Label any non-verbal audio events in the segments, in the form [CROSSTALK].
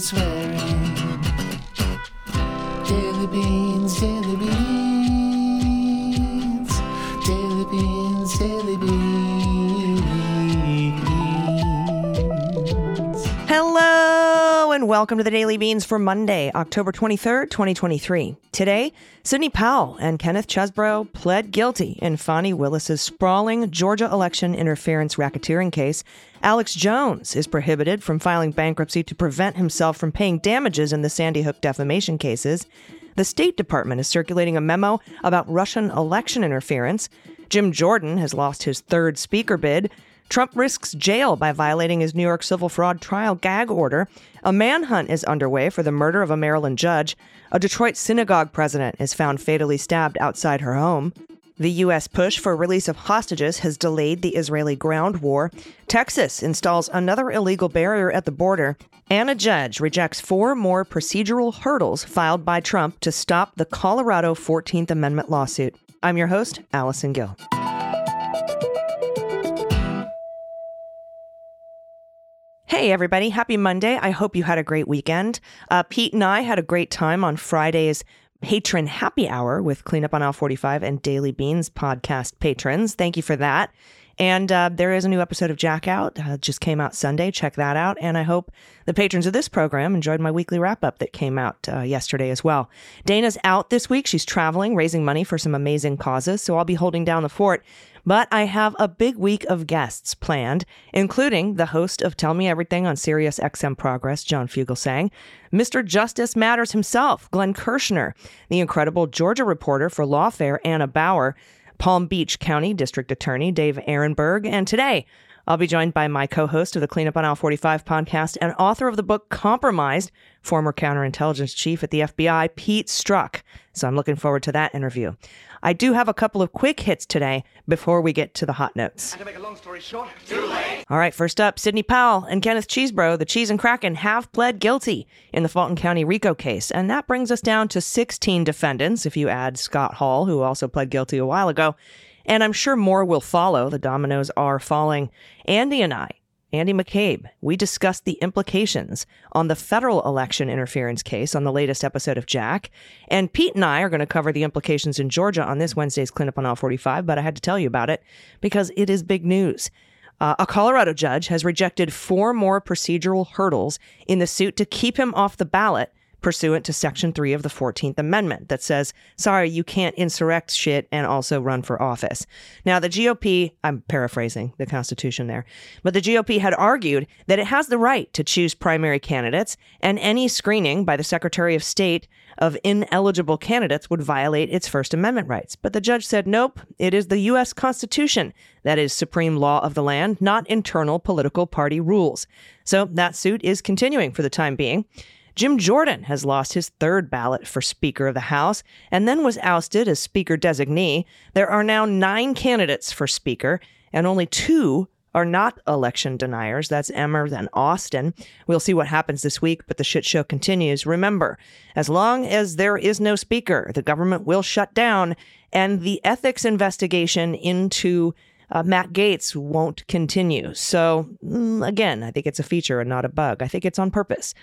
With swearing. Welcome to the Daily Beans for Monday, October 23rd, 2023. Today, Sidney Powell and Kenneth Chesebro pled guilty in Fani Willis's sprawling Georgia election interference racketeering case. Alex Jones is prohibited from filing bankruptcy to prevent himself from paying damages in the Sandy Hook defamation cases. The State Department is circulating a memo about Russian election interference. Jim Jordan has lost his third speaker bid. Trump risks jail by violating his New York civil fraud trial gag order. A manhunt is underway for the murder of a Maryland judge. A Detroit synagogue president is found fatally stabbed outside her home. The U.S. push for release of hostages has delayed the Israeli ground war. Texas installs another illegal barrier at the border. And a judge rejects four more procedural hurdles filed by Trump to stop the Colorado 14th Amendment lawsuit. I'm your host, Allison Gill. Hey, everybody. Happy Monday. I hope you had a great weekend. Uh, Pete and I had a great time on Friday's patron happy hour with Cleanup on Aisle 45 and Daily Beans podcast patrons. Thank you for that. And uh, there is a new episode of Jack Out. Uh, just came out Sunday. Check that out. And I hope the patrons of this program enjoyed my weekly wrap up that came out uh, yesterday as well. Dana's out this week. She's traveling, raising money for some amazing causes. So I'll be holding down the fort. But I have a big week of guests planned, including the host of Tell Me Everything on Sirius XM Progress, John Fugelsang, Mr. Justice Matters himself, Glenn Kirschner, the incredible Georgia reporter for Lawfare, Anna Bower, Palm Beach County District Attorney Dave Aronberg, and today I'll be joined by my co host of the Cleanup on Aisle 45 podcast and author of the book Compromised, former counterintelligence chief at the FBI, Pete Strzok. So I'm looking forward to that interview. I do have a couple of quick hits today before we get to the hot notes. to make a long story short, too late. All right, first up, Sidney Powell and Kenneth Chesebro, the Cheese and Kraken, have pled guilty in the Fulton County RICO case. And that brings us down to 16 defendants, if you add Scott Hall, who also pled guilty a while ago. And I'm sure more will follow. The dominoes are falling. Andy and I Andy McCabe. We discussed the implications on the federal election interference case on the latest episode of Jack. And Pete and I are going to cover the implications in Georgia on this Wednesday's Cleanup on Aisle 45, but I had to tell you about it because it is big news. Uh, a Colorado judge has rejected four more procedural hurdles in the suit to keep him off the ballot pursuant to Section 3 of the 14th Amendment that says, sorry, you can't insurrect shit and also run for office. Now, the GOP, I'm paraphrasing the Constitution there, but the GOP had argued that it has the right to choose primary candidates, and any screening by the Secretary of State of ineligible candidates would violate its First Amendment rights. But the judge said, nope, it is the U.S. Constitution that is supreme law of the land, not internal political party rules. So that suit is continuing for the time being. Jim Jordan has lost his third ballot for Speaker of the House and then was ousted as Speaker designee. There are now nine candidates for Speaker, and only two are not election deniers. That's Emmer and Austin. We'll see what happens this week, but the shit show continues. Remember, as long as there is no speaker, the government will shut down, and the ethics investigation into uh, Matt Gaetz won't continue. So, mm, again, I think it's a feature and not a bug. I think it's on purpose.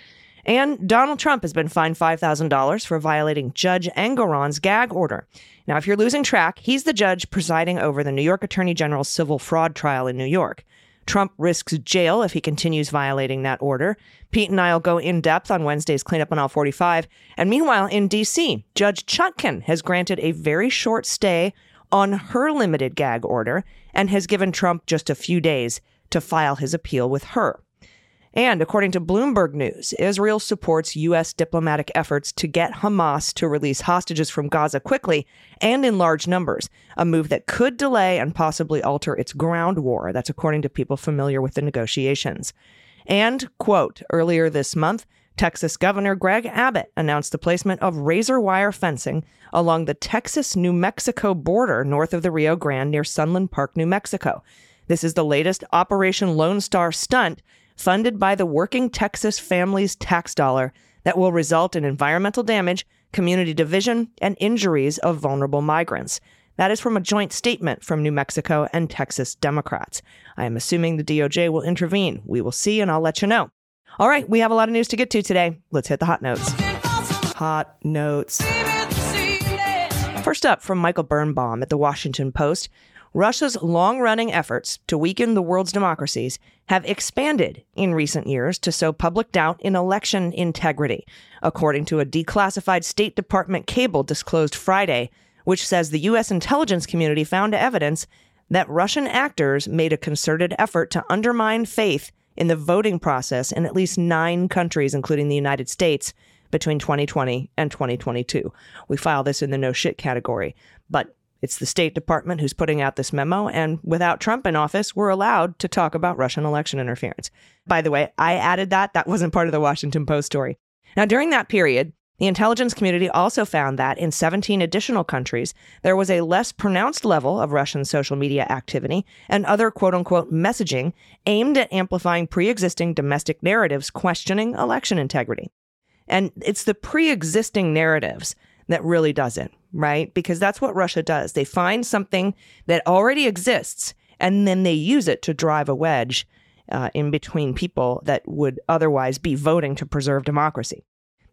And Donald Trump has been fined $5,000 for violating Judge Engoron's gag order. Now, if you're losing track, he's the judge presiding over the New York Attorney General's civil fraud trial in New York. Trump risks jail if he continues violating that order. Pete and I will go in depth on Wednesday's Cleanup on Aisle 45. And meanwhile, in D.C., Judge Chutkan has granted a very short stay on her limited gag order and has given Trump just a few days to file his appeal with her. And according to Bloomberg News, Israel supports U.S. diplomatic efforts to get Hamas to release hostages from Gaza quickly and in large numbers, a move that could delay and possibly alter its ground war. That's according to people familiar with the negotiations. And, quote, earlier this month, Texas Governor Greg Abbott announced the placement of razor wire fencing along the Texas New Mexico border north of the Rio Grande near Sunland Park, New Mexico. This is the latest Operation Lone Star stunt funded by the working Texas families' tax dollar that will result in environmental damage, community division, and injuries of vulnerable migrants. That is from a joint statement from New Mexico and Texas Democrats. I am assuming the DOJ will intervene. We will see, and I'll let you know. All right, we have a lot of news to get to today. Let's hit the hot notes. Hot notes. First up, from Michael Birnbaum at the Washington Post. Russia's long running efforts to weaken the world's democracies have expanded in recent years to sow public doubt in election integrity, according to a declassified State Department cable disclosed Friday, which says the U.S. intelligence community found evidence that Russian actors made a concerted effort to undermine faith in the voting process in at least nine countries, including the United States, between 2020 and 2022. We file this in the no shit category. But it's the State Department who's putting out this memo, and without Trump in office, we're allowed to talk about Russian election interference. By the way, I added that. That wasn't part of the Washington Post story. Now, during that period, the intelligence community also found that in 17 additional countries, there was a less pronounced level of Russian social media activity and other quote unquote messaging aimed at amplifying pre existing domestic narratives questioning election integrity. And it's the pre existing narratives that really does it, right? Because that's what Russia does. They find something that already exists and then they use it to drive a wedge uh, in between people that would otherwise be voting to preserve democracy.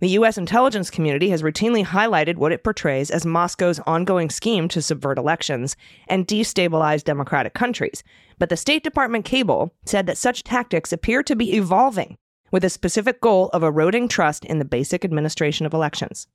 The U.S. intelligence community has routinely highlighted what it portrays as Moscow's ongoing scheme to subvert elections and destabilize democratic countries. But the State Department cable said that such tactics appear to be evolving with a specific goal of eroding trust in the basic administration of elections.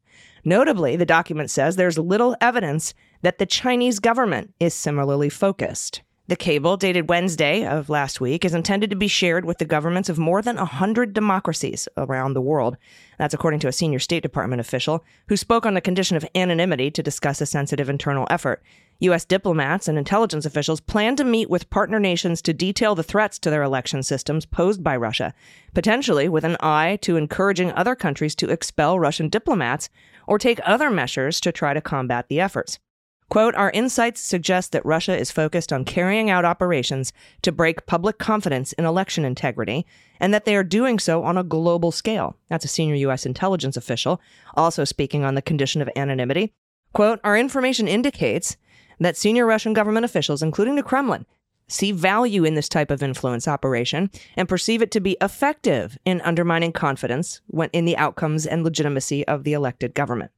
Notably, the document says there's little evidence that the Chinese government is similarly focused. The cable, dated Wednesday of last week, is intended to be shared with the governments of more than 100 democracies around the world. That's according to a senior State Department official who spoke on the condition of anonymity to discuss a sensitive internal effort. U.S. diplomats and intelligence officials plan to meet with partner nations to detail the threats to their election systems posed by Russia, potentially with an eye to encouraging other countries to expel Russian diplomats or take other measures to try to combat the efforts. Quote, our insights suggest that Russia is focused on carrying out operations to break public confidence in election integrity, and that they are doing so on a global scale. That's a senior U.S. intelligence official, also speaking on the condition of anonymity. Quote, our information indicates that senior Russian government officials, including the Kremlin, see value in this type of influence operation and perceive it to be effective in undermining confidence in the outcomes and legitimacy of the elected government.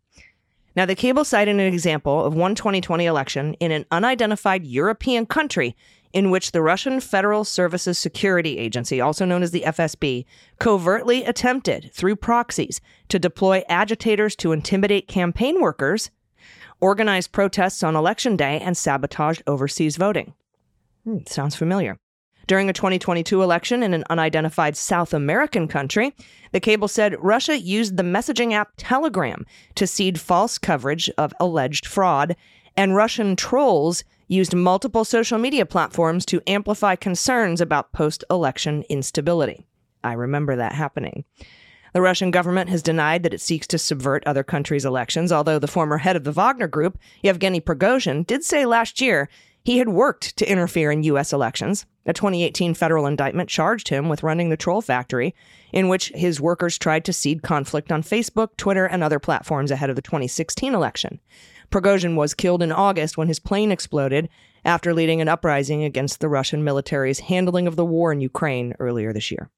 Now, the cable cited an example of one 2020 election in an unidentified European country in which the Russian Federal Services Security Agency, also known as the FSB, covertly attempted, through proxies, to deploy agitators to intimidate campaign workers, organize protests on election day, and sabotage overseas voting. Hmm, sounds familiar. During a 2022 election in an unidentified South American country, the cable said Russia used the messaging app Telegram to seed false coverage of alleged fraud, and Russian trolls used multiple social media platforms to amplify concerns about post election instability. I remember that happening. The Russian government has denied that it seeks to subvert other countries' elections, although the former head of the Wagner Group, Yevgeny Prigozhin, did say last year he had worked to interfere in U.S. elections. A 2018 federal indictment charged him with running the troll factory, in which his workers tried to seed conflict on Facebook, Twitter, and other platforms ahead of the 2016 election. Prigozhin was killed in August when his plane exploded after leading an uprising against the Russian military's handling of the war in Ukraine earlier this year.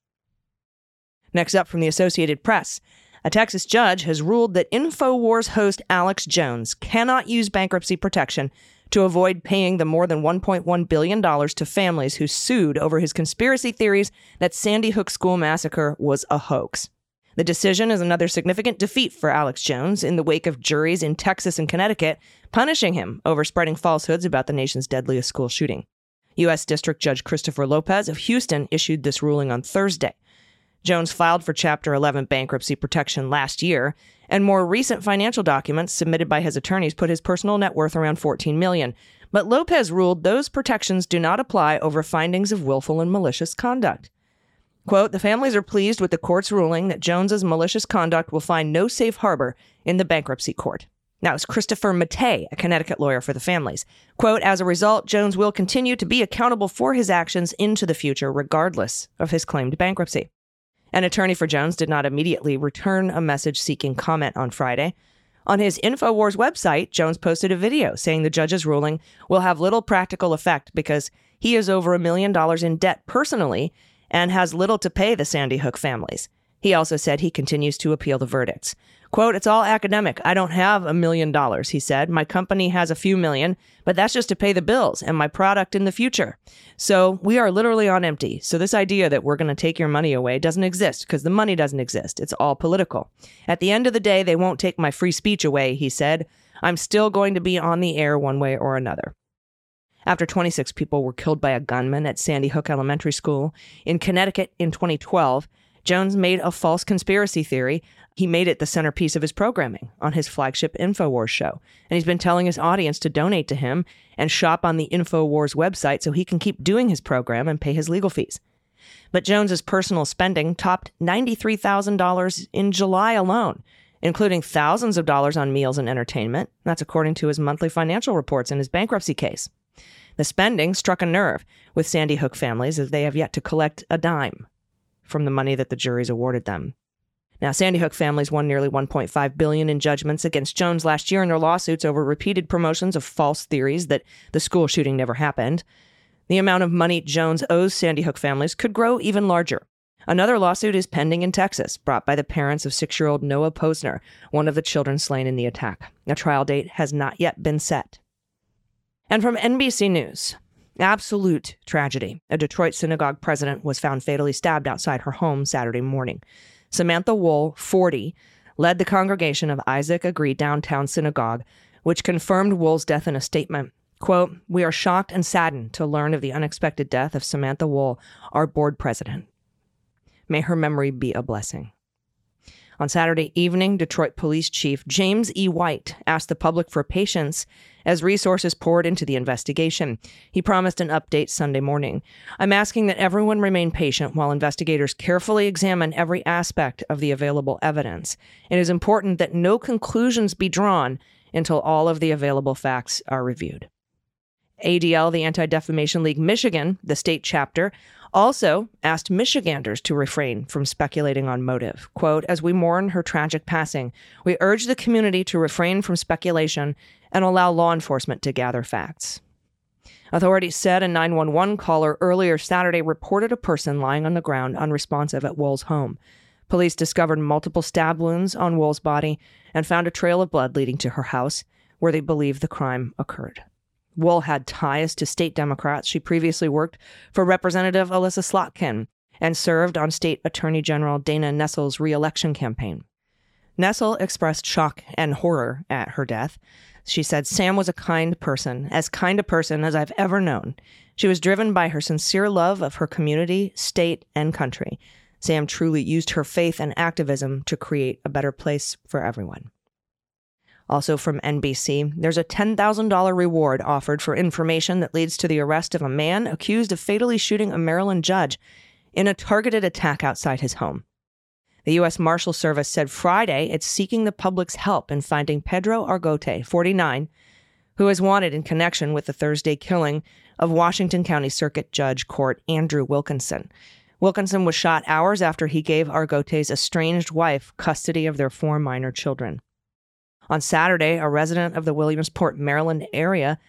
Next up from the Associated Press, a Texas judge has ruled that InfoWars host Alex Jones cannot use bankruptcy protection to avoid paying the more than $1.1 billion to families who sued over his conspiracy theories that Sandy Hook school massacre was a hoax. The decision is another significant defeat for Alex Jones in the wake of juries in Texas and Connecticut punishing him over spreading falsehoods about the nation's deadliest school shooting. U.S. District Judge Christopher Lopez of Houston issued this ruling on Thursday. Jones filed for Chapter 11 bankruptcy protection last year, and more recent financial documents submitted by his attorneys put his personal net worth around 14 million. But Lopez ruled those protections do not apply over findings of willful and malicious conduct. Quote, the families are pleased with the court's ruling that Jones's malicious conduct will find no safe harbor in the bankruptcy court. Now, it's Christopher Mattei, a Connecticut lawyer for the families. Quote, as a result, Jones will continue to be accountable for his actions into the future, regardless of his claimed bankruptcy. An attorney for Jones did not immediately return a message seeking comment on Friday. On his InfoWars website, Jones posted a video saying the judge's ruling will have little practical effect because he is over a million dollars in debt personally and has little to pay the Sandy Hook families. He also said he continues to appeal the verdicts. Quote, it's all academic. I don't have a million dollars, he said. My company has a few million, but that's just to pay the bills and my product in the future. So we are literally on empty. So this idea that we're going to take your money away doesn't exist because the money doesn't exist. It's all political. At the end of the day, they won't take my free speech away, he said. I'm still going to be on the air one way or another after 26 people were killed by a gunman at Sandy Hook Elementary School. In Connecticut in 2012, Jones made a false conspiracy theory. He made it the centerpiece of his programming on his flagship InfoWars show. And he's been telling his audience to donate to him and shop on the InfoWars website so he can keep doing his program and pay his legal fees. But Jones's personal spending topped $93,000 in July alone, including thousands of dollars on meals and entertainment. That's according to his monthly financial reports in his bankruptcy case. The spending struck a nerve with Sandy Hook families as they have yet to collect a dime from the money that the juries awarded them. Now, Sandy Hook families won nearly 1.5 billion in judgments against Jones last year in their lawsuits over repeated promotions of false theories that the school shooting never happened. The amount of money Jones owes Sandy Hook families could grow even larger. Another lawsuit is pending in Texas, brought by the parents of six year old Noah Pozner, one of the children slain in the attack. A trial date has not yet been set. And from NBC News, absolute tragedy. A Detroit synagogue president was found fatally stabbed outside her home Saturday morning. Samantha Woll, 40, led the congregation of Isaac Agree Downtown Synagogue, which confirmed Woll's death in a statement. Quote, We are shocked and saddened to learn of the unexpected death of Samantha Woll, our board president. May her memory be a blessing. On Saturday evening, Detroit Police Chief James E. White asked the public for patience as resources poured into the investigation. He promised an update Sunday morning. I'm asking that everyone remain patient while investigators carefully examine every aspect of the available evidence. It is important that no conclusions be drawn until all of the available facts are reviewed. ADL, the Anti Defamation League Michigan, the state chapter, also asked Michiganders to refrain from speculating on motive. Quote, as we mourn her tragic passing, we urge the community to refrain from speculation and allow law enforcement to gather facts. Authorities said a 911 caller earlier Saturday reported a person lying on the ground unresponsive at Woll's home. Police discovered multiple stab wounds on Woll's body and found a trail of blood leading to her house, where they believe the crime occurred. Woll had ties to state Democrats. She previously worked for Representative Elissa Slotkin and served on State Attorney General Dana Nessel's reelection campaign. Nessel expressed shock and horror at her death. She said, Sam was a kind person, as kind a person as I've ever known. She was driven by her sincere love of her community, state, and country. Sam truly used her faith and activism to create a better place for everyone. Also from NBC, there's a $10,000 reward offered for information that leads to the arrest of a man accused of fatally shooting a Maryland judge in a targeted attack outside his home. The U.S. Marshal Service said Friday it's seeking the public's help in finding Pedro Argote, 49, who is wanted in connection with the Thursday killing of Washington County Circuit Judge Court Andrew Wilkinson. Wilkinson was shot hours after he gave Argote's estranged wife custody of their four minor children. On Saturday, a resident of the Williamsport, Maryland area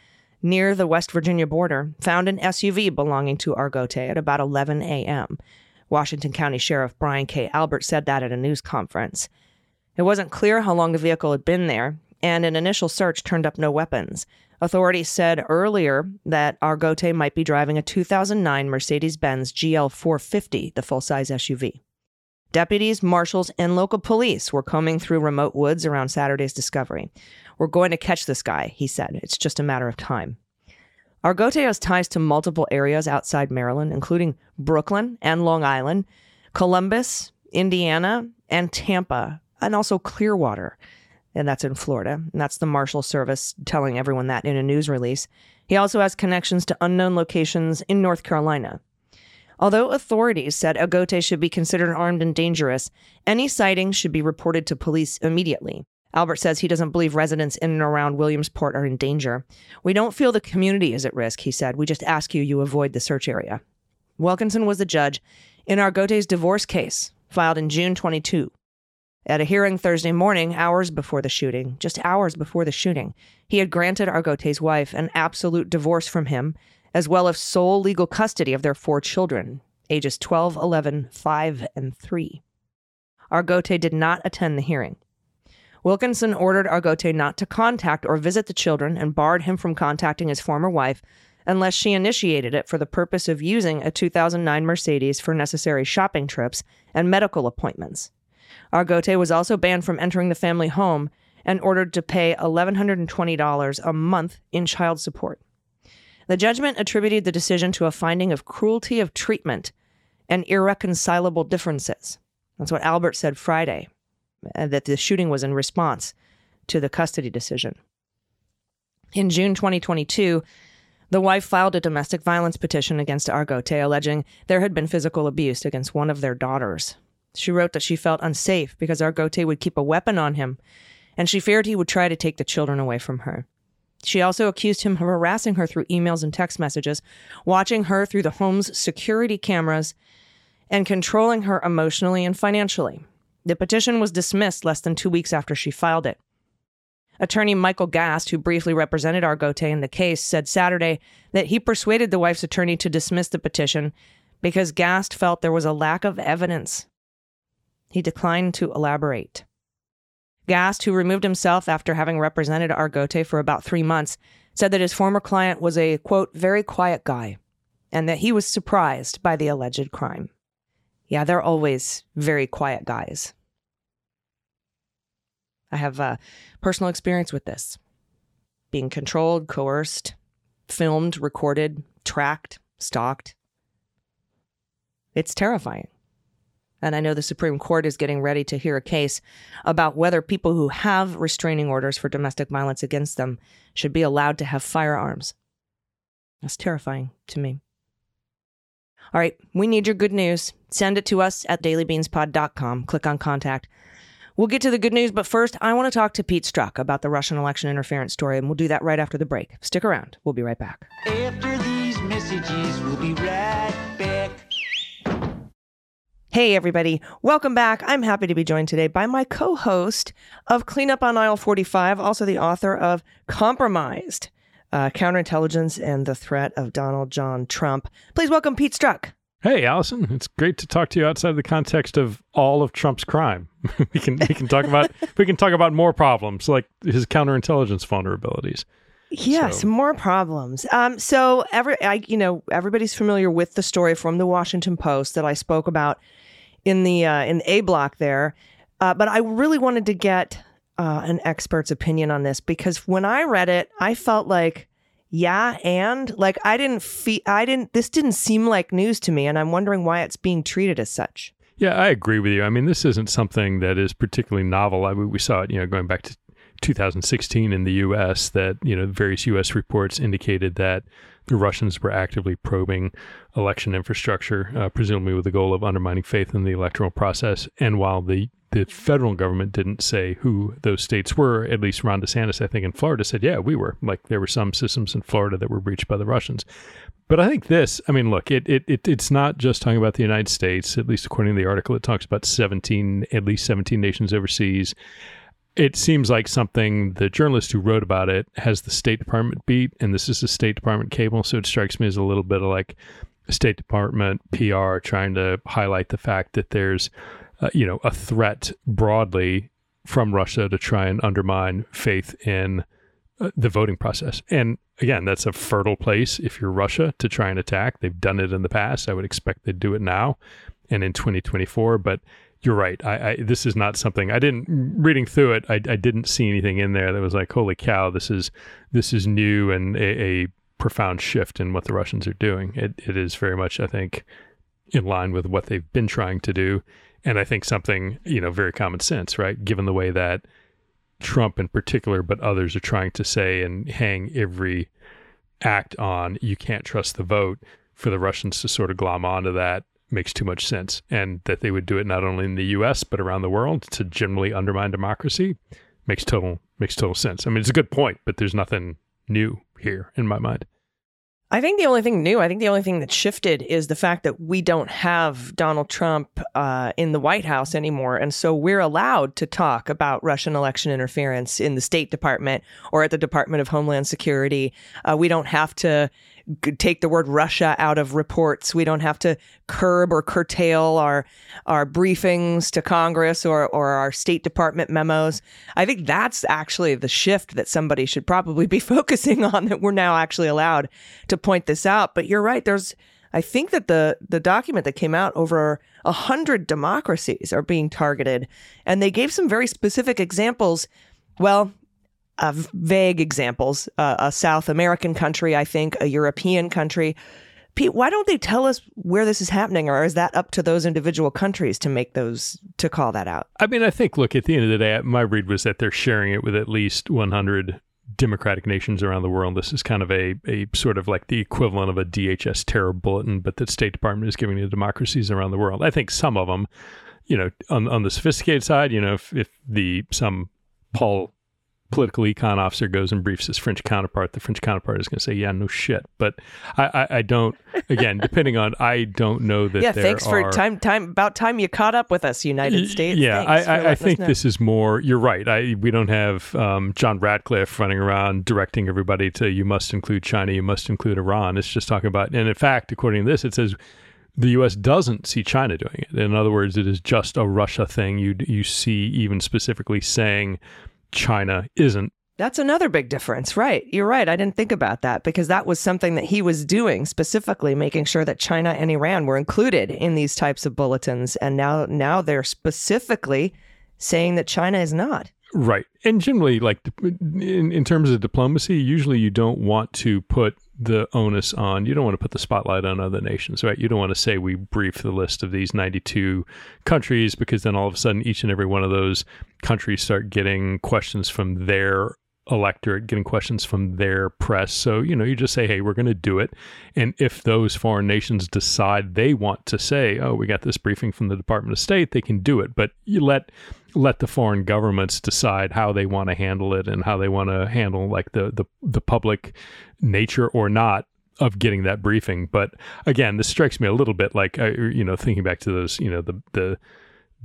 near the West Virginia border found an SUV belonging to Argote at about 11 a.m. Washington County Sheriff Brian K. Albert said that at a news conference. It wasn't clear how long the vehicle had been there, and an initial search turned up no weapons. Authorities said earlier that Argote might be driving a 2009 Mercedes Benz GL 450, the full size SUV. Deputies, marshals, and local police were combing through remote woods around Saturday's discovery. We're going to catch this guy, he said. It's just a matter of time. Argote has ties to multiple areas outside Maryland, including Brooklyn and Long Island, Columbus, Indiana, and Tampa, and also Clearwater. And that's in Florida. And that's the Marshal Service telling everyone that in a news release. He also has connections to unknown locations in North Carolina. Although authorities said Argote should be considered armed and dangerous, any sighting should be reported to police immediately. Albert says he doesn't believe residents in and around Williamsport are in danger. We don't feel the community is at risk, he said. We just ask you you avoid the search area. Wilkinson was the judge in Argote's divorce case, filed in June 22. At a hearing Thursday morning, hours before the shooting, just hours before the shooting, he had granted Argote's wife an absolute divorce from him, as well as sole legal custody of their four children, ages 12, 11, 5, and 3. Argote did not attend the hearing. Wilkinson ordered Argote not to contact or visit the children and barred him from contacting his former wife unless she initiated it for the purpose of using a 2009 Mercedes for necessary shopping trips and medical appointments. Argote was also banned from entering the family home and ordered to pay $1,120 a month in child support. The judgment attributed the decision to a finding of cruelty of treatment and irreconcilable differences. That's what Albert said Friday uh, that the shooting was in response to the custody decision. In June 2022, the wife filed a domestic violence petition against Argote, alleging there had been physical abuse against one of their daughters. She wrote that she felt unsafe because Argote would keep a weapon on him, and she feared he would try to take the children away from her. She also accused him of harassing her through emails and text messages, watching her through the home's security cameras, and controlling her emotionally and financially. The petition was dismissed less than two weeks after she filed it. Attorney Michael Gast, who briefly represented Argote in the case, said Saturday that he persuaded the wife's attorney to dismiss the petition because Gast felt there was a lack of evidence. He declined to elaborate. Gast, who removed himself after having represented Argote for about three months, said that his former client was a, quote, very quiet guy and that he was surprised by the alleged crime. Yeah, they're always very quiet guys. I have a personal experience with this being controlled, coerced, filmed, recorded, tracked, stalked. It's terrifying. And I know the Supreme Court is getting ready to hear a case about whether people who have restraining orders for domestic violence against them should be allowed to have firearms. That's terrifying to me. All right, we need your good news. Send it to us at dailybeanspod.com. Click on contact. We'll get to the good news, but first, I want to talk to Pete Strzok about the Russian election interference story, and we'll do that right after the break. Stick around. We'll be right back. Hey, everybody. Welcome back. I'm happy to be joined today by my co host of Cleanup on Aisle 45, also the author of Compromised uh, counterintelligence and the threat of Donald John Trump. Please welcome Pete Strzok. Hey, Allison, it's great to talk to you outside of the context of all of Trump's crime. [LAUGHS] we can we can talk about [LAUGHS] we can talk about more problems like his counterintelligence vulnerabilities. Yes, so. more problems. Um, so every I you know everybody's familiar with the story from the Washington Post that I spoke about in the uh, in A block there, uh, but I really wanted to get uh, an expert's opinion on this because when I read it, I felt like yeah and like i didn't feel i didn't this didn't seem like news to me and i'm wondering why it's being treated as such. Yeah i agree with you. I mean this isn't something that is particularly novel. I mean we saw it you know going back to 2016 in the us that you know various us reports indicated that russians were actively probing election infrastructure uh, presumably with the goal of undermining faith in the electoral process and while the the federal government didn't say who those states were. At least Ron DeSantis, I think, in Florida said, yeah, we were. Like there were some systems in Florida that were breached by the Russians. But I think this, I mean, look, it, it, it it's not just talking about the United States, at least according to the article, it talks about 17, at least 17 nations overseas. It seems like something the journalist who wrote about it has the State Department beat, and this is a State Department cable. So it strikes me as a little bit of like State Department PR trying to highlight the fact that there's uh, you know, a threat broadly from Russia to try and undermine faith in uh, the voting process. And again, that's a fertile place if you're Russia to try and attack. They've done it in the past. I would expect they'd do it now and in 2024. But you're right. I, I this is not something I didn't reading through it. I, I didn't see anything in there that was like, holy cow, this is this is new and a, a profound shift in what the Russians are doing. It it is very much, I think, in line with what they've been trying to do and I think something, you know, very common sense, right? Given the way that Trump in particular, but others are trying to say and hang every act on you can't trust the vote for the Russians to sort of glom onto that makes too much sense. And that they would do it not only in the US but around the world to generally undermine democracy makes total makes total sense. I mean it's a good point, but there's nothing new here in my mind. I think the only thing new, I think the only thing that shifted is the fact that we don't have Donald Trump uh, in the White House anymore. And so we're allowed to talk about Russian election interference in the State Department or at the Department of Homeland Security. Uh, we don't have to take the word Russia out of reports. We don't have to curb or curtail our our briefings to Congress or or our State Department memos. I think that's actually the shift that somebody should probably be [LAUGHS] focusing on. That we're now actually allowed to point this out. But you're right. There's I think that the the document that came out over a hundred democracies are being targeted, and they gave some very specific examples. Well, uh, vague examples uh, a South American country, I think, a European country. Pete, why don't they tell us where this is happening, or is that up to those individual countries to make those to call that out? I mean, I think, look, at the end of the day, my read was that they're sharing it with at least 100 democratic nations around the world. This is kind of a, a sort of like the equivalent of a DHS terror bulletin, but the State Department is giving to democracies around the world. I think some of them, you know, on, on the sophisticated side, you know, if, if the some Paul political econ officer goes and briefs his French counterpart, the French counterpart is going to say, "Yeah, no shit." But I, I, I don't. Again, depending on, I don't know that. Yeah, thanks are, for time. Time about time you caught up with us, United States. Yeah, thanks I, I, I think this is more. You're right. I we don't have um, John Ratcliffe running around directing everybody to you must include China, you must include Iran. It's just talking about, and in fact, according to this, it says the U.S. doesn't see China doing it. In other words, it is just a Russia thing. You you see even specifically saying China isn't that's another big difference, right? You're right. I didn't think about that because that was something that he was doing specifically, making sure that China and Iran were included in these types of bulletins. And now, now they're specifically saying that China is not. Right. And generally, like in, in terms of diplomacy, usually you don't want to put the onus on, you don't want to put the spotlight on other nations, right? You don't want to say we brief the list of these 92 countries because then all of a sudden each and every one of those countries start getting questions from their electorate getting questions from their press. So, you know, you just say, hey, we're going to do it. And if those foreign nations decide they want to say, oh, we got this briefing from the Department of State, they can do it. But you let let the foreign governments decide how they want to handle it and how they want to handle like the the, the public nature or not of getting that briefing. But again, this strikes me a little bit like, uh, you know, thinking back to those, you know, the the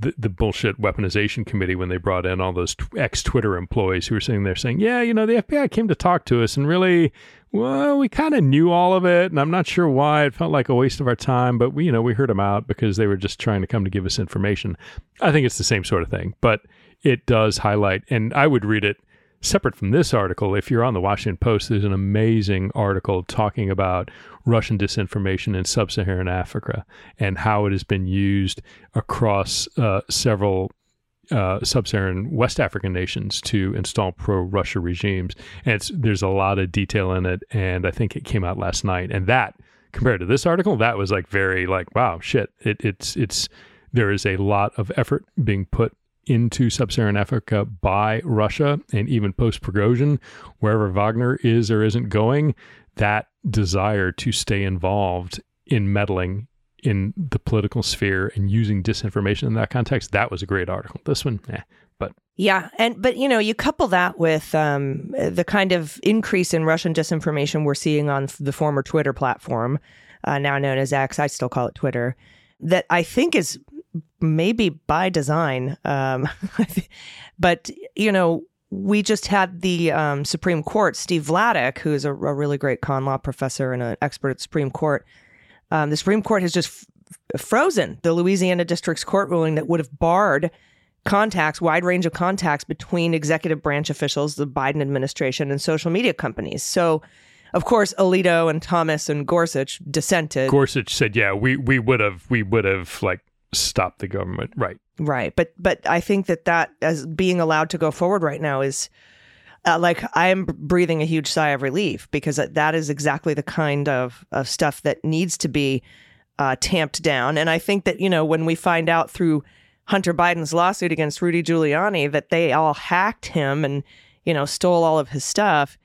the, the bullshit weaponization committee when they brought in all those ex Twitter employees who were sitting there saying, yeah, you know, the FBI came to talk to us and really well, we kind of knew all of it, and I'm not sure why. It felt like a waste of our time, but we, you know, we heard them out because they were just trying to come to give us information. I think it's the same sort of thing, but it does highlight, and I would read it separate from this article. If you're on the Washington Post, there's an amazing article talking about Russian disinformation in sub-Saharan Africa and how it has been used across uh, several uh, sub-Saharan West African nations to install pro-Russia regimes. And there's a lot of detail in it, and I think it came out last night. And that, compared to this article, that was like very like wow, shit. It, it's it's there is a lot of effort being put into sub-Saharan Africa by Russia, and even post-Prigozhin, wherever Wagner is or isn't going, that desire to stay involved in meddling in the political sphere and using disinformation in that context, that was a great article. This one, eh, but yeah, and but you know, you couple that with um, the kind of increase in Russian disinformation we're seeing on the former Twitter platform, uh, now known as X. I still call it Twitter. That I think is maybe by design, um, [LAUGHS] but you know, we just had the um, Supreme Court, Steve Vladeck, who's a, a, really great con law professor and an expert at Supreme Court. Um, the Supreme Court has just f- frozen the Louisiana District's court ruling that would have barred contacts, wide range of contacts between executive branch officials, the Biden administration, and social media companies. So, of course, Alito and Thomas and Gorsuch dissented. Gorsuch said, "Yeah, we we would have we would have like stop the government. Right. Right. But but I think that that as being allowed to go forward right now is uh, like I'm breathing a huge sigh of relief because that is exactly the kind of, of stuff that needs to be uh, tamped down. And I think that, you know, when we find out through Hunter Biden's lawsuit against Rudy Giuliani that they all hacked him and, you know, stole all of his stuff,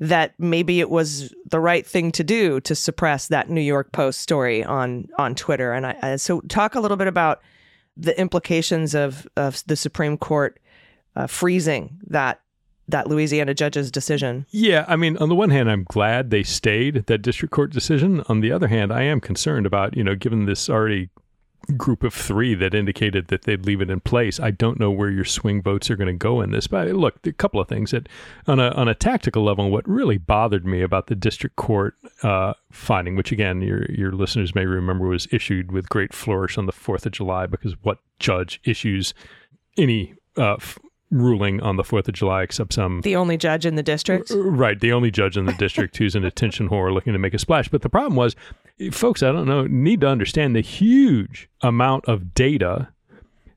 that maybe it was the right thing to do to suppress that New York Post story on on Twitter. And I, so talk a little bit about the implications of of the Supreme Court uh, freezing that that Louisiana judge's decision. Yeah, I mean, on the one hand, I'm glad they stayed that district court decision. On the other hand, I am concerned about you know, given this already group of three that indicated that they'd leave it in place. I don't know where your swing votes are going to go in this, but look, a couple of things that on a on a tactical level, what really bothered me about the district court uh, finding, which again your your listeners may remember was issued with great flourish on the Fourth of July, because what judge issues any uh, f- ruling on the 4th of July, except some. The only judge in the district? Right. The only judge in the district who's an attention whore looking to make a splash. But the problem was folks, I don't know, need to understand the huge amount of data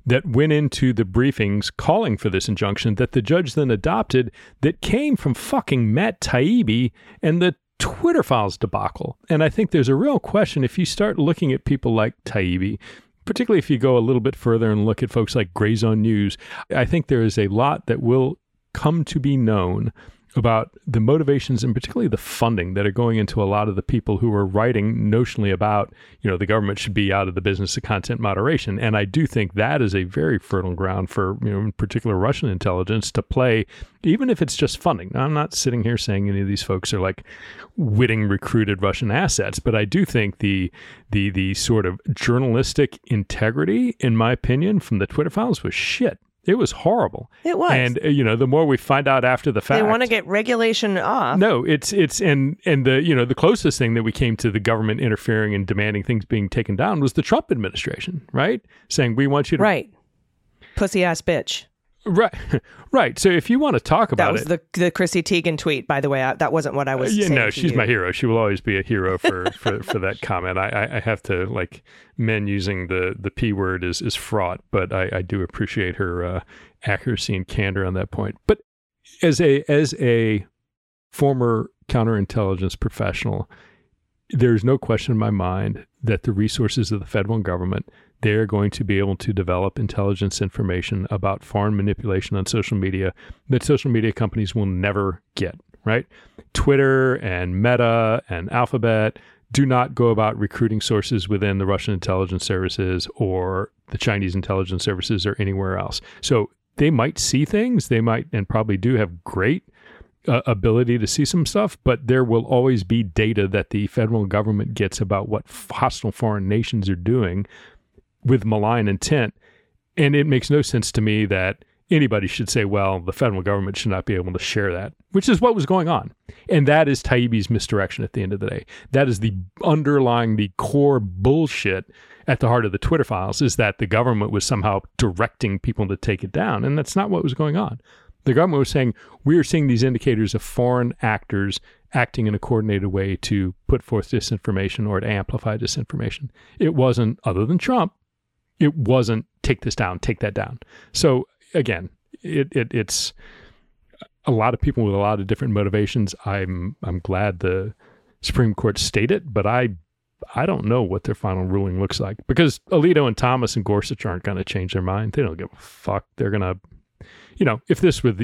that went into the briefings calling for this injunction that the judge then adopted that came from fucking Matt Taibbi and the Twitter files debacle. And I think there's a real question if you start looking at people like Taibbi, particularly if you go a little bit further and look at folks like Grayzone News, I think there is a lot that will come to be known about the motivations and particularly the funding that are going into a lot of the people who are writing notionally about, you know, the government should be out of the business of content moderation. And I do think that is a very fertile ground for, you know, in particular Russian intelligence to play, even if it's just funding. Now, I'm not sitting here saying any of these folks are like witting recruited Russian assets, but I do think the the the sort of journalistic integrity, in my opinion, from the Twitter files was shit. It was horrible. It was. And uh, you know, the more we find out after the fact, they want to get regulation off. No, it's it's and and the you know the closest thing that we came to the government interfering and demanding things being taken down was the Trump administration, right? Saying we want you to right, pussy ass bitch. Right, [LAUGHS] right. So if you want to talk about it. that was it, the the Chrissy Teigen tweet, by the way. I, that wasn't what I was. Uh, yeah, no, she's you. my hero. She will always be a hero [LAUGHS] for for, for that comment. I, I have to like men using the the p word is is fraught, but I, I do appreciate her uh, accuracy and candor on that point. But as a as a former counterintelligence professional, there's no question in my mind that the resources of the federal government they're going to be able to develop intelligence information about foreign manipulation on social media that social media companies will never get, right? Twitter and Meta and Alphabet do not go about recruiting sources within the Russian intelligence services or the Chinese intelligence services or anywhere else. So they might see things, they might and probably do have great uh, ability to see some stuff, but there will always be data that the federal government gets about what hostile foreign nations are doing with malign intent. And it makes no sense to me that anybody should say, well, the federal government should not be able to share that, which is what was going on. And that is Taibbi's misdirection at the end of the day. That is the underlying, the core bullshit at the heart of the Twitter files is that the government was somehow directing people to take it down. And that's not what was going on. The government was saying, we are seeing these indicators of foreign actors acting in a coordinated way to put forth disinformation or to amplify disinformation. It wasn't, other than Trump, it wasn't take this down, take that down. So again, it, it it's a lot of people with a lot of different motivations. I'm I'm glad the Supreme Court stated, but I I don't know what their final ruling looks like because Alito and Thomas and Gorsuch aren't going to change their mind. They don't give a fuck. They're going to, you know, if this was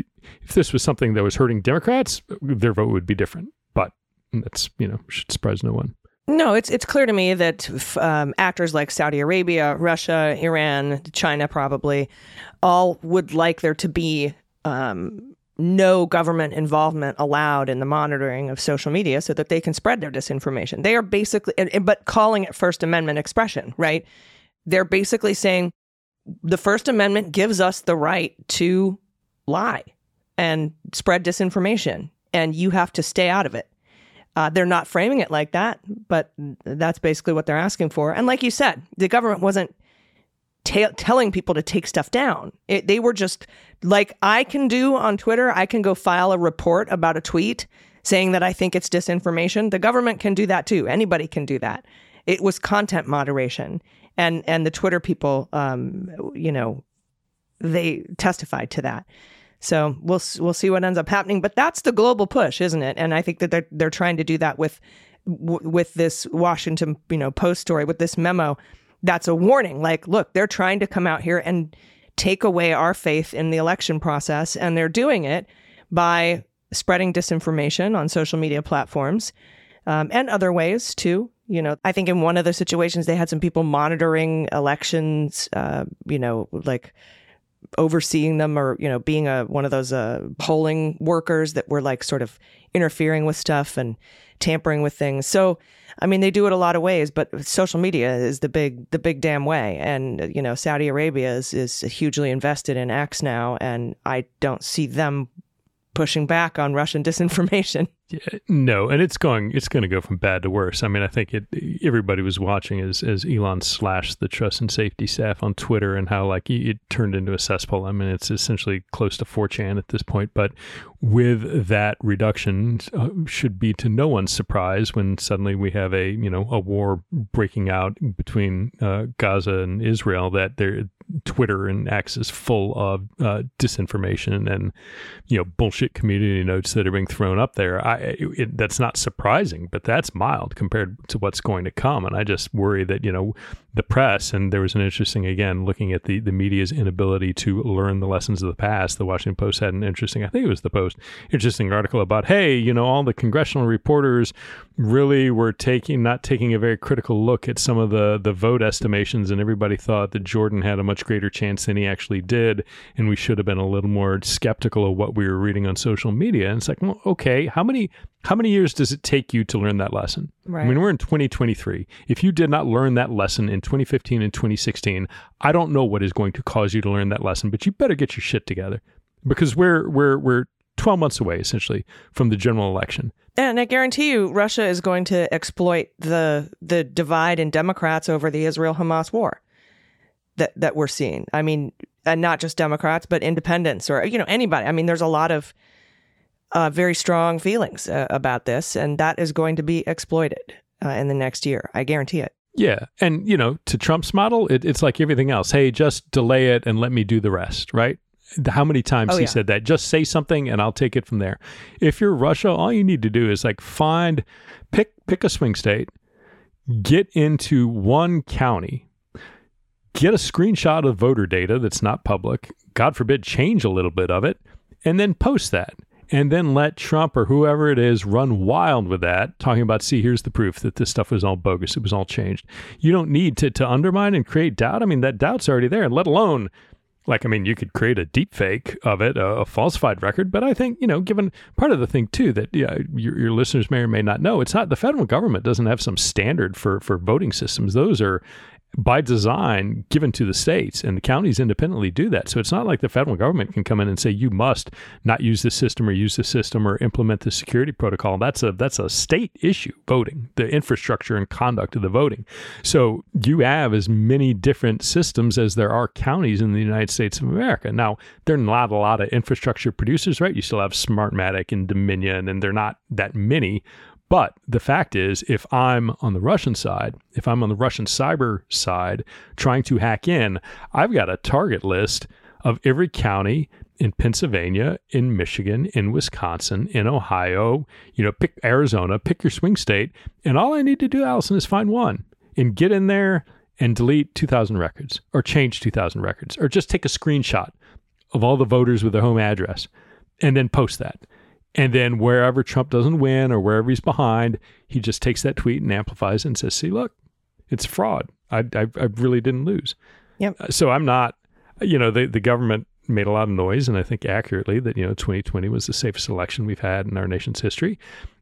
if this was something that was hurting Democrats, their vote would be different. But that's you know should surprise no one. No, it's it's clear to me that um, actors like Saudi Arabia, Russia, Iran, China, probably all would like there to be um, no government involvement allowed in the monitoring of social media, so that they can spread their disinformation. They are basically, but calling it First Amendment expression, right? They're basically saying the First Amendment gives us the right to lie and spread disinformation, and you have to stay out of it. Uh, they're not framing it like that, but that's basically what they're asking for. And like you said, the government wasn't telling people to take stuff down. It, they were just like I can do on Twitter. I can go file a report about a tweet saying that I think it's disinformation. The government can do that too. Anybody can do that. It was content moderation, and and the Twitter people, um, you know, they testified to that. So we'll we'll see what ends up happening. But that's the global push, isn't it? And I think that they're they're trying to do that with with this Washington you know Post story with this memo. That's a warning. Like, look, they're trying to come out here and take away our faith in the election process, and they're doing it by spreading disinformation on social media platforms um, and other ways too. You know, I think in one of the situations they had some people monitoring elections. Uh, you know, like overseeing them or you know being a one of those uh, polling workers that were like sort of interfering with stuff and tampering with things. So i mean they do it a lot of ways but social media is the big the big damn way. And you know saudi arabia is is hugely invested in x now and i don't see them pushing back on russian [LAUGHS] disinformation yeah, no, and it's going it's going to go from bad to worse. I mean, I think it everybody was watching as as Elon slashed the trust and safety staff on Twitter and how like it turned into a cesspool. I mean, it's essentially close to 4chan at this point, but with that reduction uh, should be to no one's surprise when suddenly we have a, you know, a war breaking out between uh, Gaza and Israel that there Twitter and X is full of uh, disinformation and you know bullshit community notes that are being thrown up there. I it, that's not surprising, but that's mild compared to what's going to come. And I just worry that you know the press and there was an interesting again looking at the the media's inability to learn the lessons of the past. The Washington Post had an interesting, I think it was the Post, interesting article about hey, you know, all the congressional reporters really were taking not taking a very critical look at some of the the vote estimations, and everybody thought that Jordan had a much greater chance than he actually did, and we should have been a little more skeptical of what we were reading on social media. And it's like, well, okay, how many how many years does it take you to learn that lesson? Right. I mean, we're in 2023. If you did not learn that lesson in 2015 and 2016, I don't know what is going to cause you to learn that lesson, but you better get your shit together because we're we're we're 12 months away essentially from the general election. And I guarantee you Russia is going to exploit the the divide in Democrats over the Israel Hamas war that that we're seeing. I mean, and not just Democrats, but independents or you know anybody. I mean, there's a lot of uh, very strong feelings uh, about this, and that is going to be exploited uh, in the next year. I guarantee it. Yeah, and you know, to Trump's model, it, it's like everything else. Hey, just delay it and let me do the rest. Right? How many times oh, he yeah. said that? Just say something and I'll take it from there. If you're Russia, all you need to do is like find, pick pick a swing state, get into one county, get a screenshot of voter data that's not public. God forbid, change a little bit of it, and then post that and then let Trump or whoever it is run wild with that, talking about, see, here's the proof that this stuff was all bogus. It was all changed. You don't need to, to undermine and create doubt. I mean, that doubt's already there, let alone like, I mean, you could create a deep fake of it, a, a, falsified record. But I think, you know, given part of the thing too that yeah, your, your listeners may or may not know, it's not the federal government doesn't have some standard for for voting systems. Those are by design given to the states and the counties independently do that. So it's not like the federal government can come in and say you must not use this system or use this system or implement the security protocol. That's a that's a state issue voting, the infrastructure and conduct of the voting. So you have as many different systems as there are counties in the United States of America. Now, there are not a lot of infrastructure producers, right? You still have Smartmatic and Dominion and they're not that many, but the fact is, if I'm on the Russian side, if I'm on the Russian cyber side trying to hack in, I've got a target list of every county in Pennsylvania, in Michigan, in Wisconsin, in Ohio, you know, pick Arizona, pick your swing state. And all I need to do, Allison, is find one and get in there and delete 2,000 records or change 2,000 records or just take a screenshot of all the voters with their home address and then post that. And then wherever Trump doesn't win or wherever he's behind, he just takes that tweet and amplifies it and says, "See, look, it's fraud. I, I, I really didn't lose." Yep. Uh, so I'm not, you know, the the government made a lot of noise, and I think accurately that you know 2020 was the safest election we've had in our nation's history.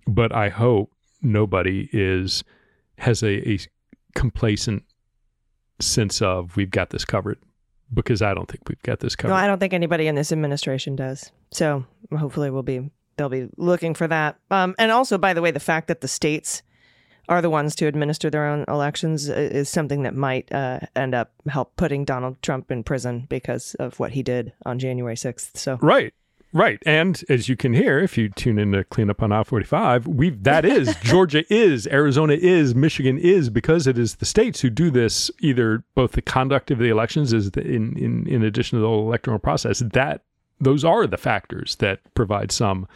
But I hope nobody is has a, a complacent sense of we've got this covered because I don't think we've got this covered. No, I don't think anybody in this administration does. So hopefully we'll be they'll be looking for that. Um, and also, by the way, the fact that the states are the ones to administer their own elections is something that might uh, end up help putting Donald Trump in prison because of what he did on January 6th. So right. Right. And as you can hear, if you tune in to Cleanup on Aisle 45, we that is [LAUGHS] Georgia is, Arizona is, Michigan is, because it is the states who do this, either both the conduct of the elections is the, in, in, in addition to the whole electoral process, that those are the factors that provide some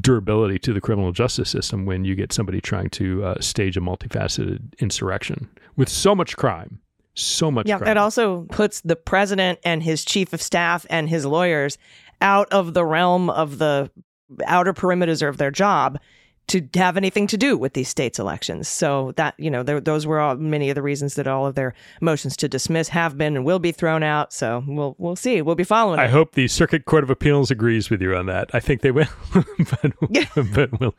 durability to the criminal justice system when you get somebody trying to uh, stage a multifaceted insurrection with so much crime so much yeah crime. it also puts the president and his chief of staff and his lawyers out of the realm of the outer perimeters of their job to have anything to do with these states elections. So that, you know, those were all many of the reasons that all of their motions to dismiss have been and will be thrown out. So we'll we'll see. We'll be following. I it. hope the Circuit Court of Appeals agrees with you on that. I think they will, [LAUGHS] but, but we'll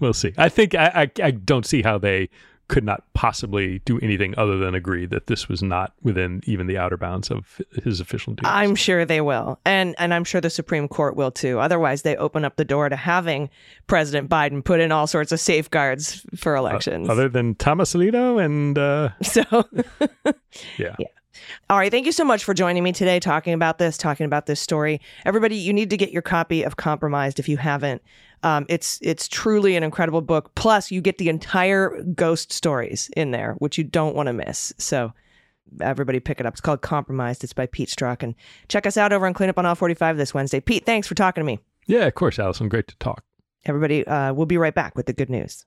we'll see. I think I, I I don't see how they could not possibly do anything other than agree that this was not within even the outer bounds of his official duties. I'm sure they will. And and I'm sure the Supreme Court will too. Otherwise they open up the door to having President Biden put in all sorts of safeguards for elections. Uh, other than Thomas Alito and uh [LAUGHS] So [LAUGHS] yeah. yeah. All right. Thank you so much for joining me today, talking about this, talking about this story. Everybody, you need to get your copy of Compromised if you haven't. Um, it's it's truly an incredible book. Plus, you get the entire ghost stories in there, which you don't want to miss. So, everybody, pick it up. It's called Compromised. It's by Pete Strzok, and check us out over on Cleanup on Aisle 45 this Wednesday. Pete, thanks for talking to me. Yeah, of course, Allison. Great to talk. Everybody, uh, we'll be right back with the good news.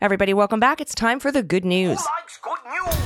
Everybody, welcome back. It's time for the good news. Who likes good news,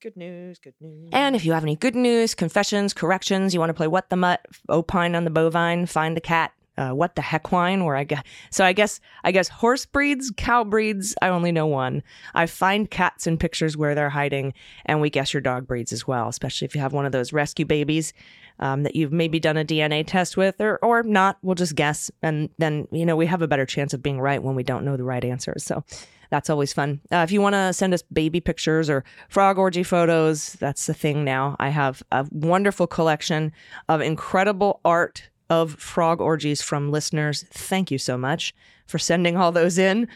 Good news, good news. And if you have any good news, confessions, corrections, you want to play What the Mutt, opine on the bovine, find the cat, uh, what the heck wine where I guess so I guess I guess horse breeds, cow breeds, I only know one. I find cats in pictures where they're hiding and we guess your dog breeds as well, especially if you have one of those rescue babies um, that you've maybe done a DNA test with or or not, we'll just guess and then you know we have a better chance of being right when we don't know the right answers. So that's always fun. Uh, if you want to send us baby pictures or frog orgy photos, that's the thing now. I have a wonderful collection of incredible art of frog orgies from listeners. Thank you so much for sending all those in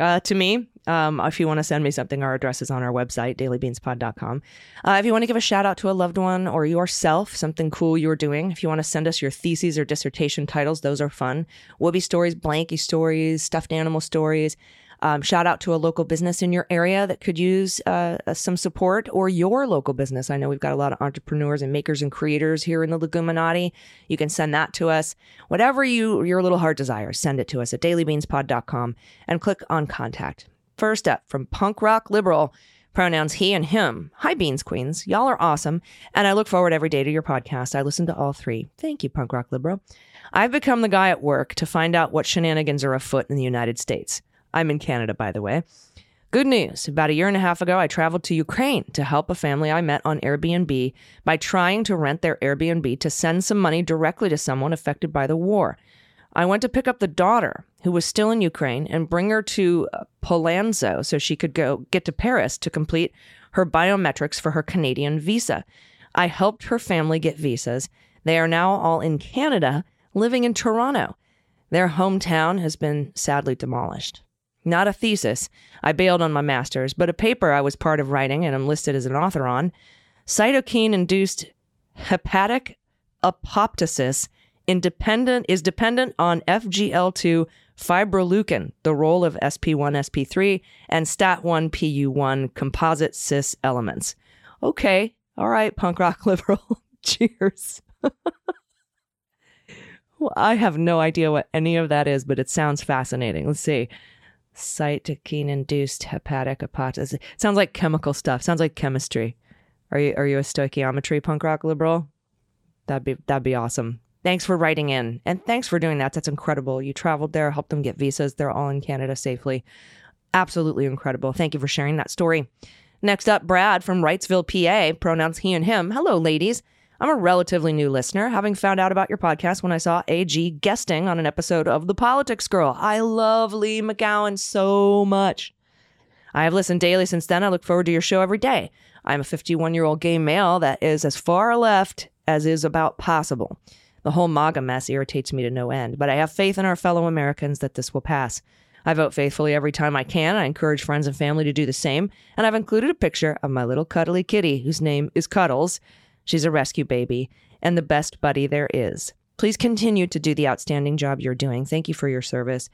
uh, to me. Um, if you want to send me something, our address is on our website, dailybeanspod.com. Uh, if you want to give a shout out to a loved one or yourself, something cool you're doing, if you want to send us your theses or dissertation titles, those are fun. Whoopi stories, blanky stories, stuffed animal stories. Um, shout out to a local business in your area that could use uh, some support or your local business. I know we've got a lot of entrepreneurs and makers and creators here in the Leguminati. You can send that to us. Whatever you your little heart desires, send it to us at dailybeanspod.com and click on contact. First up from punk rock liberal, pronouns he and him. Hi, Beans Queens. Y'all are awesome. And I look forward every day to your podcast. I listen to all three. Thank you, punk rock liberal. I've become the guy at work to find out what shenanigans are afoot in the United States. I'm in Canada, by the way. Good news. About a year and a half ago, I traveled to Ukraine to help a family I met on Airbnb by trying to rent their Airbnb to send some money directly to someone affected by the war. I went to pick up the daughter, who was still in Ukraine, and bring her to uh, Polanzo so she could go get to Paris to complete her biometrics for her Canadian visa. I helped her family get visas. They are now all in Canada, living in Toronto. Their hometown has been sadly demolished. Not a thesis. I bailed on my master's, but a paper I was part of writing and I'm listed as an author on. Cytokine induced hepatic apoptosis independent is dependent on FGL2 fibroleukin, the role of SP1, SP3, and STAT1 PU1 composite cis elements. Okay, all right, punk rock [LAUGHS] liberal. Cheers. [LAUGHS] well, I have no idea what any of that is, but it sounds fascinating. Let's see. Cytokine induced hepatic apoptosis. Sounds like chemical stuff. Sounds like chemistry. Are you are you a stoichiometry punk rock liberal? That'd be that'd be awesome. Thanks for writing in. And thanks for doing that. That's incredible. You traveled there, helped them get visas. They're all in Canada safely. Absolutely incredible. Thank you for sharing that story. Next up, Brad from Wrightsville, PA, pronouns he and him. Hello, ladies. I'm a relatively new listener, having found out about your podcast when I saw AG guesting on an episode of The Politics Girl. I love Leigh McGowan so much. I have listened daily since then. I look forward to your show every day. I'm a 51 year old gay male that is as far left as is about possible. The whole MAGA mess irritates me to no end, but I have faith in our fellow Americans that this will pass. I vote faithfully every time I can. I encourage friends and family to do the same, and I've included a picture of my little cuddly kitty, whose name is Cuddles. She's a rescue baby and the best buddy there is. Please continue to do the outstanding job you're doing. Thank you for your service.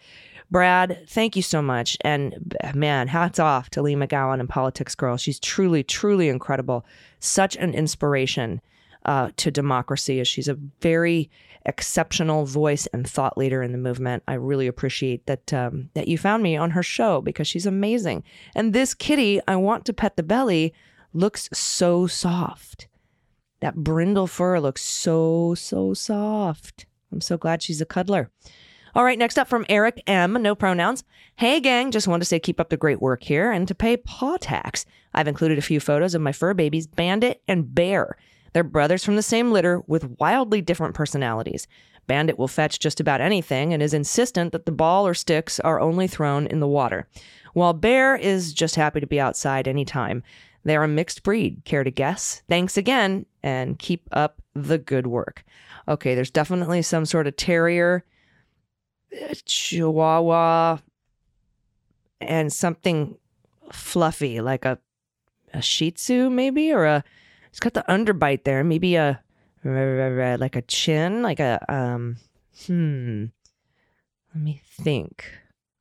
Brad, thank you so much. And man, hats off to Leigh McGowan and Politics Girl. She's truly, truly incredible. Such an inspiration uh, to democracy she's a very exceptional voice and thought leader in the movement. I really appreciate that um, that you found me on her show because she's amazing. And this kitty, I want to pet the belly, looks so soft. That brindle fur looks so so soft. I'm so glad she's a cuddler. All right, next up from Eric M. No pronouns. Hey, gang, just wanted to say keep up the great work here and to pay paw tax. I've included a few photos of my fur babies, Bandit and Bear. They're brothers from the same litter with wildly different personalities. Bandit will fetch just about anything and is insistent that the ball or sticks are only thrown in the water, while Bear is just happy to be outside anytime. They're a mixed breed. Care to guess? Thanks again and keep up the good work. Okay, there's definitely some sort of terrier, uh, chihuahua, and something fluffy like a a shih tzu maybe or a it's got the underbite there. Maybe a like a chin, like a um. Hmm. Let me think.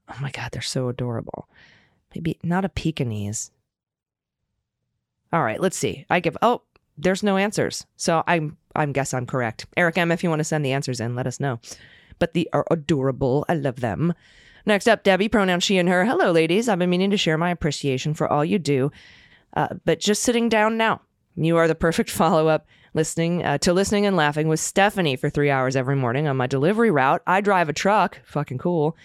Oh my god, they're so adorable. Maybe not a Pekingese. All right, let's see. I give. Oh, there's no answers. So I'm. I'm guess I'm correct. Eric M. If you want to send the answers in, let us know. But they are adorable. I love them. Next up, Debbie, pronoun she and her. Hello, ladies. I've been meaning to share my appreciation for all you do, uh, but just sitting down now. You are the perfect [LAUGHS] follow up listening uh, to listening and laughing with Stephanie for three hours every morning on my delivery route. I drive a truck, fucking cool.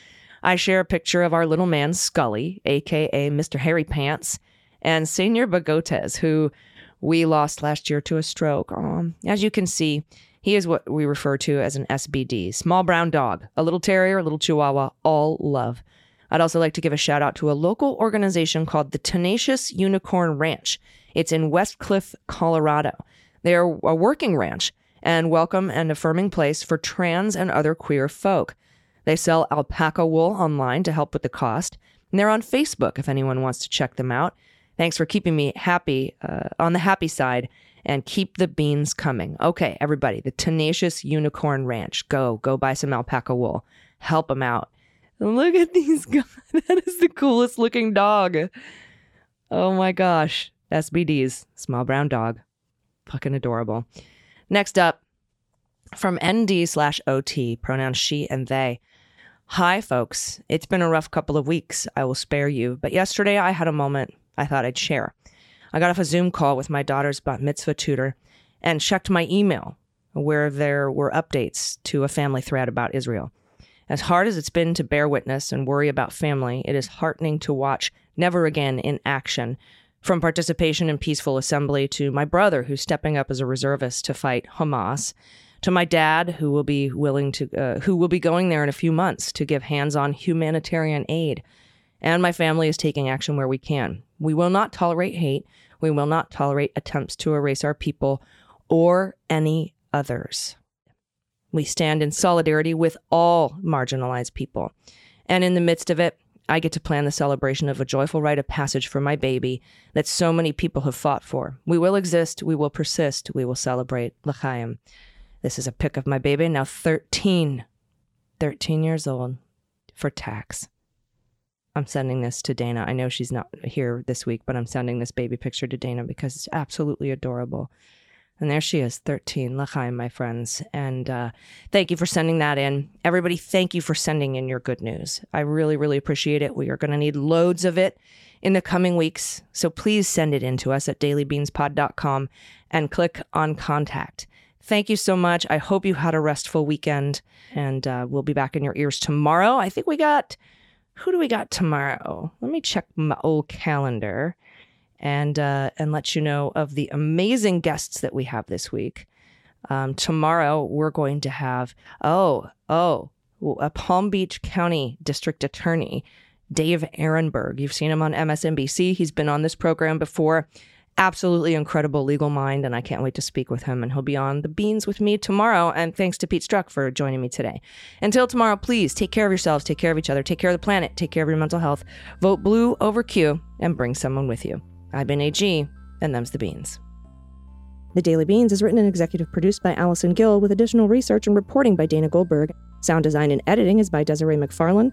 I share a picture of our little man Scully, aka Mr. Harry Pants, and Senor Bagotes, who we lost last year to a stroke. Um, as you can see, he is what we refer to as an SBD, small brown dog, a little terrier, a little chihuahua, all love. I'd also like to give a shout out to a local organization called the Tenacious Unicorn Ranch. It's in Westcliffe, Colorado. They are a working ranch and welcome and affirming place for trans and other queer folk. They sell alpaca wool online to help with the cost. And they're on Facebook if anyone wants to check them out. Thanks for keeping me happy uh, on the happy side and keep the beans coming. Okay, everybody, the Tenacious Unicorn Ranch. Go, go buy some alpaca wool. Help them out. Look at [LAUGHS] these guys. [LAUGHS] That is the coolest looking dog. Oh my gosh. SBDs, small brown dog. Fucking adorable. Next up, from ND slash OT, pronouns she and they. Hi, folks. It's been a rough couple of weeks. I will spare you. But yesterday I had a moment I thought I'd share. I got off a Zoom call with my daughter's bat mitzvah tutor and checked my email where there were updates to a family thread about Israel. As hard as it's been to bear witness and worry about family, it is heartening to watch Never Again in action. From participation in peaceful assembly to my brother, who's stepping up as a reservist to fight Hamas, to my dad, who will be willing to, uh, who will be going there in a few months to give hands-on humanitarian aid, and my family is taking action where we can. We will not tolerate hate. We will not tolerate attempts to erase our people or any others. We stand in solidarity with all marginalized people. And in the midst of it, I get to plan the celebration of a joyful rite of passage for my baby that so many people have fought for. We will exist, we will persist, we will celebrate L'chaim. This is a pic of my baby, now 13, 13 years old, for tax. I'm sending this to Dana. I know she's not here this week, but I'm sending this baby picture to Dana because it's absolutely adorable. And there she is, 13. L'chaim, my friends. And uh, thank you for sending that in. Everybody, thank you for sending in your good news. I really, really appreciate it. We are going to need loads of it in the coming weeks. So please send it in to us at dailybeanspod.com and click on contact. Thank you so much. I hope you had a restful weekend. And uh, we'll be back in your ears tomorrow. I think we got, who do we got tomorrow? Let me check my old calendar and uh, and let you know of the amazing guests that we have this week. Um, tomorrow we're going to have oh oh a Palm Beach County District Attorney Dave Aronberg. You've seen him on MSNBC. He's been on this program before. Absolutely incredible legal mind, and I can't wait to speak with him. And he'll be on the beans with me tomorrow. And thanks to Pete Strzok for joining me today. Until tomorrow, please take care of yourselves, take care of each other, take care of the planet, take care of your mental health. Vote blue over Q, and bring someone with you. I've been AG, and them's the beans. The Daily Beans is written and executive produced by Allison Gill with additional research and reporting by Dana Goldberg. Sound design and editing is by Desiree McFarlane,